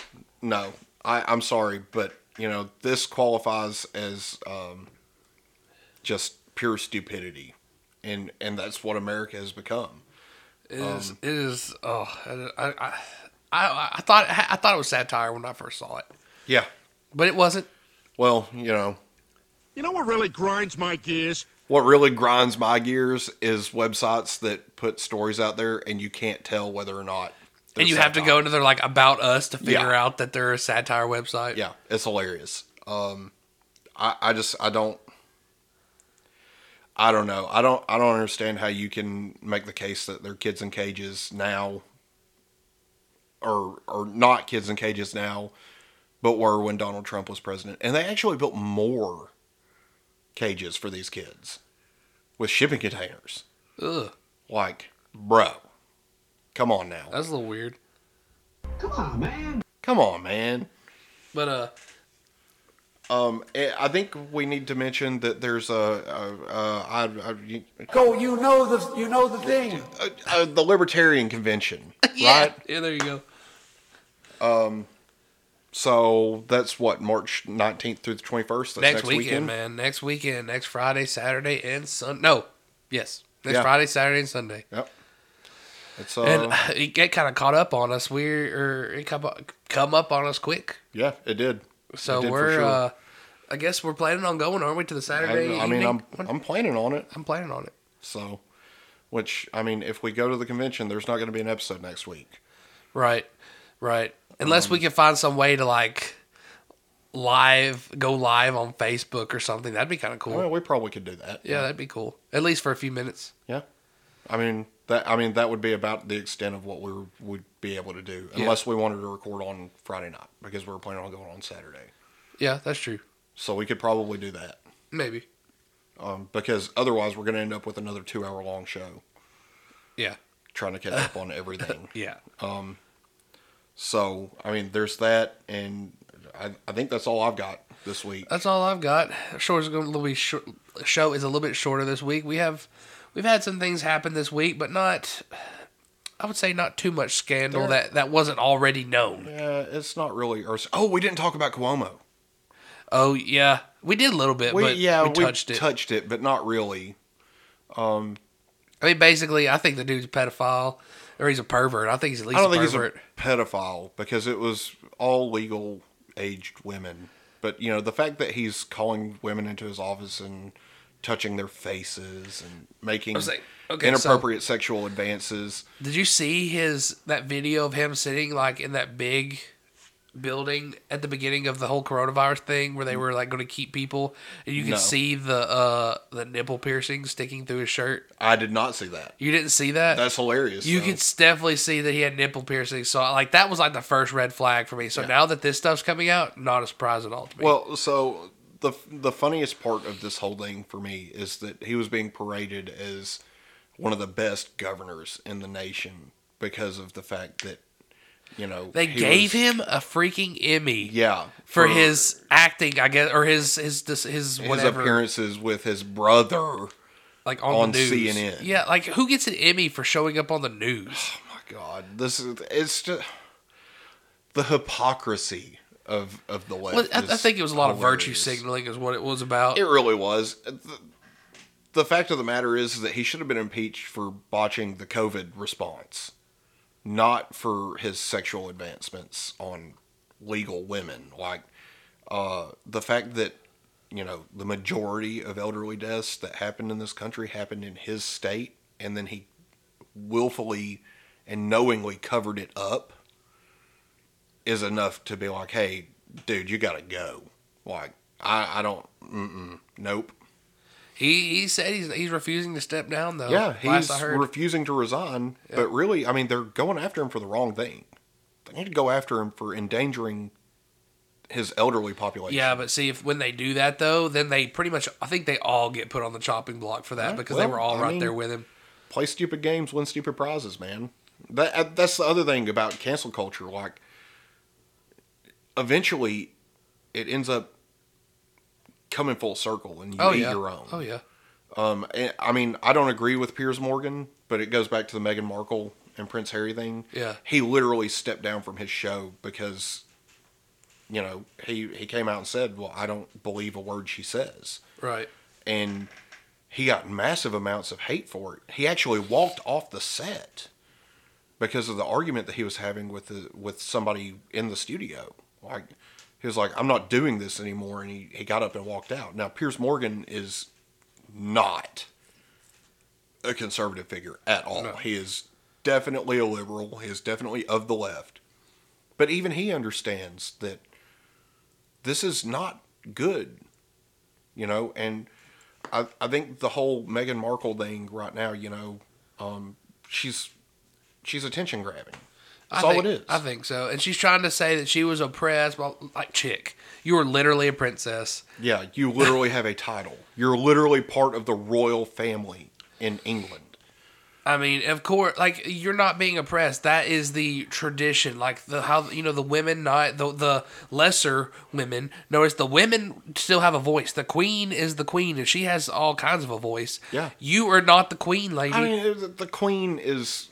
no, I, I'm sorry, but you know this qualifies as um, just pure stupidity, and and that's what America has become. It is. it is. Oh, I, I, I, I thought I thought it was satire when I first saw it, Yeah, but it wasn't. well, you know You know what really grinds my gears? what really grinds my gears is websites that put stories out there, and you can't tell whether or not. And you have to satire. go into their like about us to figure Yeah. out that they're a satire website. Yeah, it's hilarious. Um, I, I just I don't I don't know. I don't I don't understand how you can make the case that they're kids in cages now or or not kids in cages now, but were when Donald Trump was president. And they actually built more cages for these kids with shipping containers. Ugh, Like, bro. Come on now. that's a little weird. Come on, man. Come on, man. But uh, Um, eh, I think we need to mention that there's a, a, a, I, I, Go, you know the you know the thing. a, a the Libertarian Convention, yeah, right? yeah, there you go. Um, so that's what March 19th through the 21st. That's Next, weekend, man. Next weekend, next Friday, Saturday, and Sun. No, yes, next Yeah. Friday, Saturday, and Sunday. Yep. It's uh, And it get kind of caught up on us. We're or it come up, come up on us quick. yeah, it did. So It did we're. sure. uh I guess we're planning on going, aren't we, to the Saturday? I mean, I'm? I'm planning on it. I'm planning on it. So, which I mean, if we go to the convention, there's not going to be an episode next week. Right, right. Unless Um, we can find some way to like live, go live on Facebook or something. That'd be kind of cool. Well, we probably could do that. yeah, that'd be cool. At least for a few minutes. Yeah. I mean that. I mean that would be about the extent of what we would be able to do, unless we wanted to record on Friday night because we were planning on going on Saturday. Yeah, that's true. So we could probably do that. Maybe. um, because otherwise we're going to end up with another two hour long show Yeah. trying to catch up on everything. Yeah. Um. So, I mean, there's that, and I, I think that's all I've got this week. That's all I've got. Show is going to be short. Show is a little bit shorter this week. We have we've had some things happen this week, but not. I would say not too much scandal There- that that wasn't already known. Yeah, it's not really. Or, oh, we didn't talk about Cuomo. Oh yeah, we did a little bit, We, but yeah, we touched it. touched it, but not really. Um, I mean, basically, I think the dude's a pedophile or he's a pervert. I think he's at least I don't a think pervert. he's a pedophile because it was all legal aged women. But you know, the fact that he's calling women into his office and touching their faces and making like, okay, inappropriate sexual advances. Did you see his that video of him sitting like in that big building at the beginning of the whole coronavirus thing where they were like going to keep people and you could No. see the uh the nipple piercing sticking through his shirt? I did not see that. You didn't see that? That's hilarious. you though. could definitely see that he had nipple piercing. So like that was like the first red flag for me. So now that this stuff's coming out, not a surprise at all to me. Well, so the the funniest part of this whole thing for me is that he was being paraded as one of the best governors in the nation because of the fact that you know they gave was- him a freaking Emmy yeah for, his acting, I guess, or his his his, his his whatever. appearances with his brother. like on, on the news. CNN. Yeah, like who gets an Emmy for showing up on the news? Oh my God, this is it's just the hypocrisy of of the left. Well, I, I think it was a lot of virtue signaling, is what it was about. It really was. The, the fact of the matter is that he should have been impeached for botching the COVID response, not for his sexual advancements on legal women. Like uh, the fact that you know the majority of elderly deaths that happened in this country happened in his state, and then he willfully and knowingly covered it up is enough to be like, hey, dude, you gotta go. Like, I, I don't, mm-mm, nope. he he said he's he's refusing to step down though. yeah, he's refusing to resign, but really, I mean, they're going after him for the wrong thing. They need to go after him for endangering his elderly population. yeah, but see if when they do that though, then they pretty much I think they all get put on the chopping block for that Yeah, because they were all I right mean- there with him. play stupid games, win stupid prizes, man. That that's the other thing about cancel culture. Like, eventually, it ends up coming full circle, and you Oh eat yeah. your own. Oh yeah. Um, I mean, I don't agree with Piers Morgan, but it goes back to the Meghan Markle and Prince Harry thing. Yeah. he literally stepped down from his show because, you know, he he came out and said, "Well, I don't believe a word she says," Right. and he got massive amounts of hate for it. He actually walked off the set because of the argument that he was having with the with somebody in the studio. Like he was like, "I'm not doing this anymore," and he he got up and walked out. Now Piers Morgan is not a conservative figure at all. No. He is definitely a liberal. He is definitely of the left. But even he understands that this is not good, you know. And I, I think the whole Meghan Markle thing right now, you know, um, she's she's attention grabbing. That's I all think, it is. I think so. And she's trying to say that she was oppressed. Well, like chick, you were literally a princess. Yeah, you literally have a title. You're literally part of the royal family in England. I mean, of course, like you're not being oppressed. That is the tradition. Like the how you know the women, not the the lesser women. Notice the women still have a voice. The queen is the queen, and she has all kinds of a voice. Yeah. you are not the queen, lady. I mean, the- the Queen is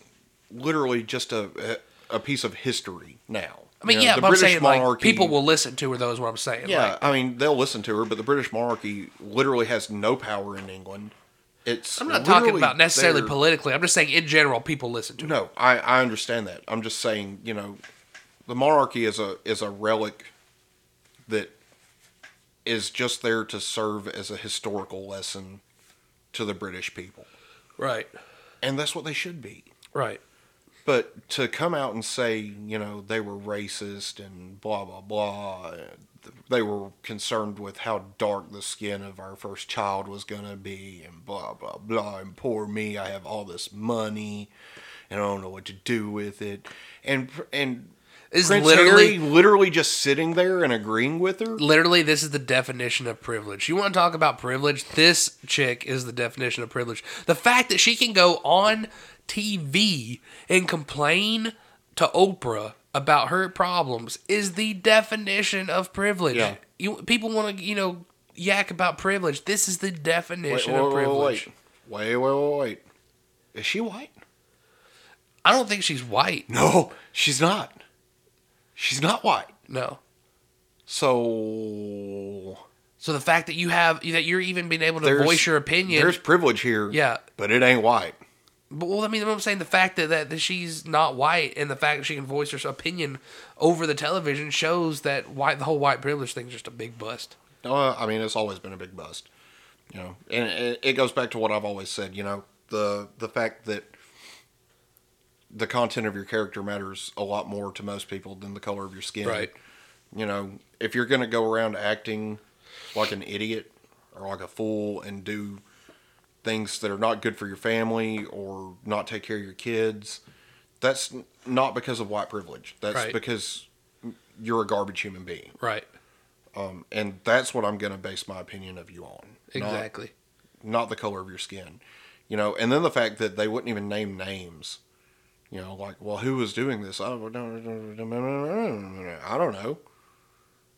literally just a a piece of history now. I mean, You know, yeah, the but I'm British saying like monarchy- people will listen to her. Though is what I'm saying. Yeah, Like, I mean, they'll listen to her, but the British monarchy literally has no power in England. It's I'm not talking about necessarily there- politically. I'm just saying in general, people listen to her. No, I, I understand that. I'm just saying, you know, the monarchy is a is a relic that is just there to serve as a historical lesson to the British people. Right, And that's what they should be. right. But to come out and say, you know, they were racist and blah blah blah, they were concerned with how dark the skin of our first child was going to be and blah blah blah and poor me, I have all this money and I don't know what to do with it. And and Is Prince literally Harry literally just sitting there and agreeing with her. literally this is the definition of privilege. You want to talk about privilege? This chick is the definition of privilege. The fact that she can go on TV and complain to Oprah about her problems is the definition of privilege. Yeah. You people want to, you know, yak about privilege. This is the Wait, definition wait, of wait, privilege. wait, wait, wait, wait, wait. Is she white? I don't think she's white. No, she's not. She's not white. No. So So the fact that you have that you're even being able to there's voice your opinion, There's privilege here. Yeah. but it ain't white. But well, I mean, I'm saying the fact that, that, that she's not white and the fact that she can voice her opinion over the television shows that white the whole white privilege thing's just a big bust. Uh, I mean, it's always been a big bust. You know, and it, it goes back to what I've always said. You know, the the fact that the content of your character matters a lot more to most people than the color of your skin. Right. You know, if you're gonna go around acting like an idiot or like a fool and do things that are not good for your family or not take care of your kids, that's not because of white privilege. That's Right. because you're a garbage human being. Right. Um, and that's what I'm going to base my opinion of you on. Not- Exactly. Not, the color of your skin. You know, and then the fact that they wouldn't even name names. You know, like, well, who was doing this? I don't know.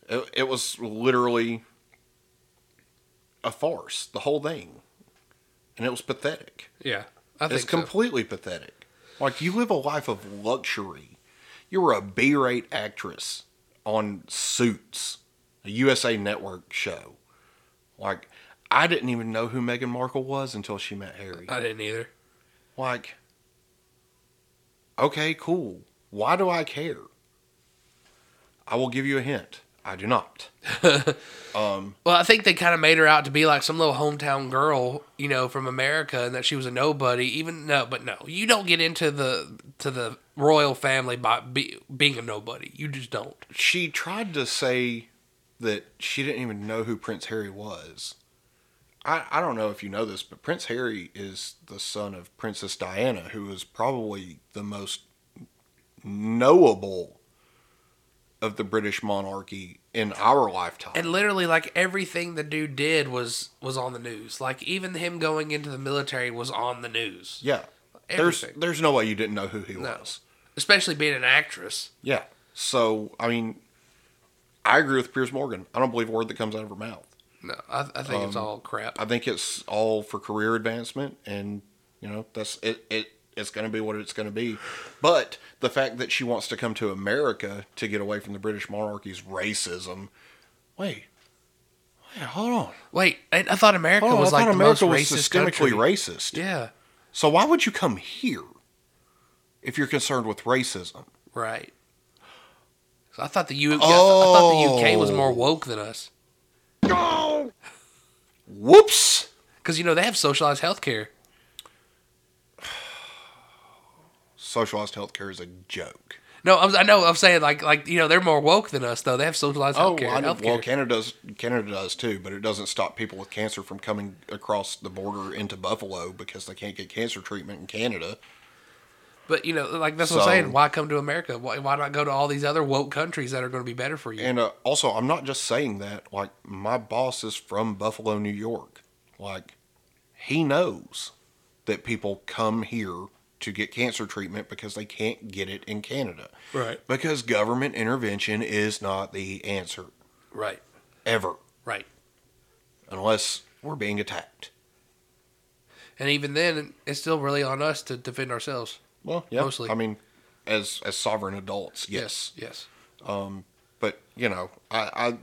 It, it was literally a farce, the whole thing. And it was pathetic. Yeah. I It's so. completely pathetic. Like you live a life of luxury. You were a B-rate actress on Suits, a USA Network show. Like I didn't even know who Meghan Markle was until she met Harry. I didn't either. Like, okay, cool. Why do I care? I will give you a hint. I do not. Um, well, I think they kind of made her out to be like some little hometown girl, you know, from America, and that she was a nobody. Even no, but no, you don't get into the to the royal family by be, being a nobody. You just don't. She tried to say that she didn't even know who Prince Harry was. I, I don't know if you know this, but Prince Harry is the son of Princess Diana, who is probably the most knowable of the British monarchy in our lifetime. And literally, like everything the dude did was was on the news. Like even him going into the military was on the news. yeah, there's there's no way you didn't know who he No. was. Especially being an actress. Yeah. So I mean, I agree with Piers Morgan. I don't believe a word that comes out of her mouth. No, I, I think Um, it's all crap. I think it's all for career advancement, and you know that's it. It it's going to be what it's going to be. But the fact that she wants to come to America to get away from the British monarchy's racism. Wait, wait, hold on. Wait, I, I thought America on, was I like thought the America most was racist systemically country. racist. Yeah, So why would you come here if you're concerned with racism? right. So I thought the U. yeah, I, thought the UK was more Oh. woke than us Whoops. because you know they have socialized healthcare. Socialized healthcare is a joke. No, I'm, I know. I'm saying like like you know they're more woke than us though. They have socialized Oh, healthcare. I know. well, Canada does. Canada does too, but it doesn't stop people with cancer from coming across the border into Buffalo because they can't get cancer treatment in Canada. But you know, like that's what I'm saying. Why come to America? Why, why not go to all these other woke countries that are going to be better for you? And uh, also, I'm not just saying that. Like, my boss is from Buffalo, New York. Like, he knows that people come here to get cancer treatment because they can't get it in Canada. Right. Because government intervention is not the answer, right, ever, right. unless we're being attacked. And even then, it's still really on us to defend ourselves. Well, yeah. Mostly. I mean, as as sovereign adults, yes. yes. But you know, I, I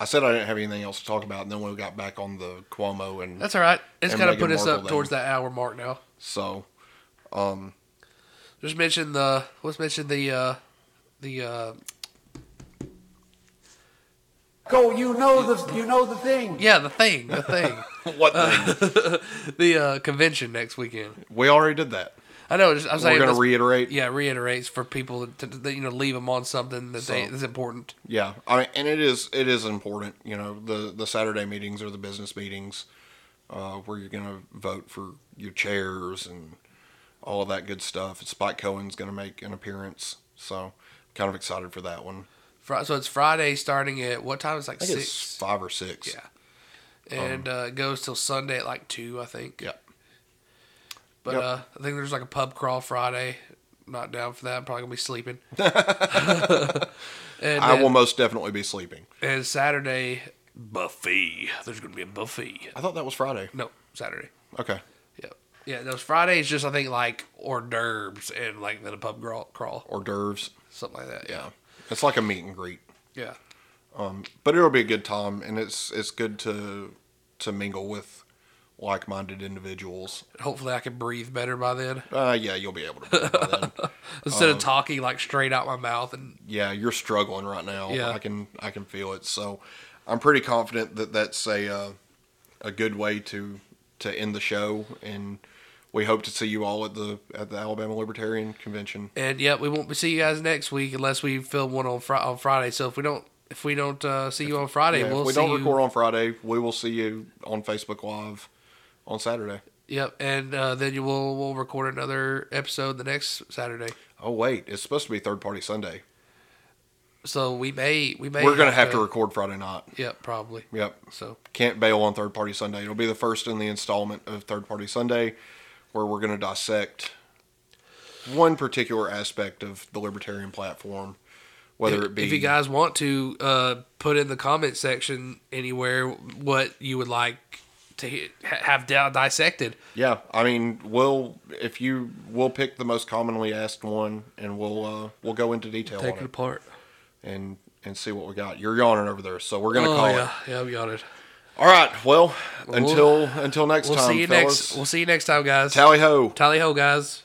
I said I didn't have anything else to talk about, and then we got back on the Cuomo, and That's all right. It's And got to Meghan put us up then. towards that hour mark now. so um, Just mention the let's mention the uh the uh Go, you know the you know the thing. yeah the thing the thing what? thing? the uh convention next weekend. we already did that. I know. Just, I'm We're saying. going to reiterate. Yeah, reiterates for people to, to you know leave them on something that they So- that's important. Yeah, I mean, and it is it is important. You know, the the Saturday meetings are the business meetings, uh, where you're going to vote for your chairs and all of that good stuff. And Spike Cohen's going to make an appearance, so kind of excited for that one. So it's Friday starting at what time? It's like I six. it's five or six. Yeah. And uh, it goes till Sunday at like two, I think. Yeah. But Yep. uh, I think there's like a pub crawl Friday. Not down for that. I'm probably gonna be sleeping. and I then- will most definitely be sleeping. And Saturday buffet. There's gonna be a buffet. I thought that was Friday. No, Saturday. Okay. Yep. Yeah, those Fridays just I think like hors d'oeuvres and like then a pub crawl, crawl Hors d'oeuvres. something like that. Yeah. It's like a meet and greet. Yeah. But it'll be a good time, and it's it's good to to mingle with like-minded individuals. Hopefully I can breathe better by then Uh, yeah, you'll be able to. do by then. instead Um, of talking like straight out my mouth and yeah, you're struggling right now. Yeah. I can I can feel it. So I'm pretty confident that that's a uh, a good way to to end the show, and we hope to see you all at the at the Alabama Libertarian Convention. And yeah, we won't see you guys next week unless we film one on, fri- on Friday. So if we don't if we don't uh, see you on Friday, Yeah, we'll if we don't you. record on Friday, we will see you on Facebook Live on Saturday. Yep, and uh, then you will we'll record another episode the next Saturday. Oh wait, it's supposed to be Third Party Sunday. So we may we may We're gonna have to record Friday night. Yep, probably. Yep. So Can't bail on Third Party Sunday. It'll be the first in the installment of Third Party Sunday, where we're going to dissect one particular aspect of the libertarian platform, whether if, it be if you guys want to uh, put in the comment section anywhere what you would like to have dissected. yeah. I mean, we'll if you we'll pick the most commonly asked one, and we'll uh, we'll go into detail Take on it it apart. and and see what we got. You're yawning over there, so we're gonna Oh call yeah, it. yeah, we got it. All right. Well, We'll- until until next We'll time, see you fellas. next. We'll see you next time, guys. Tally ho. Tally ho, guys.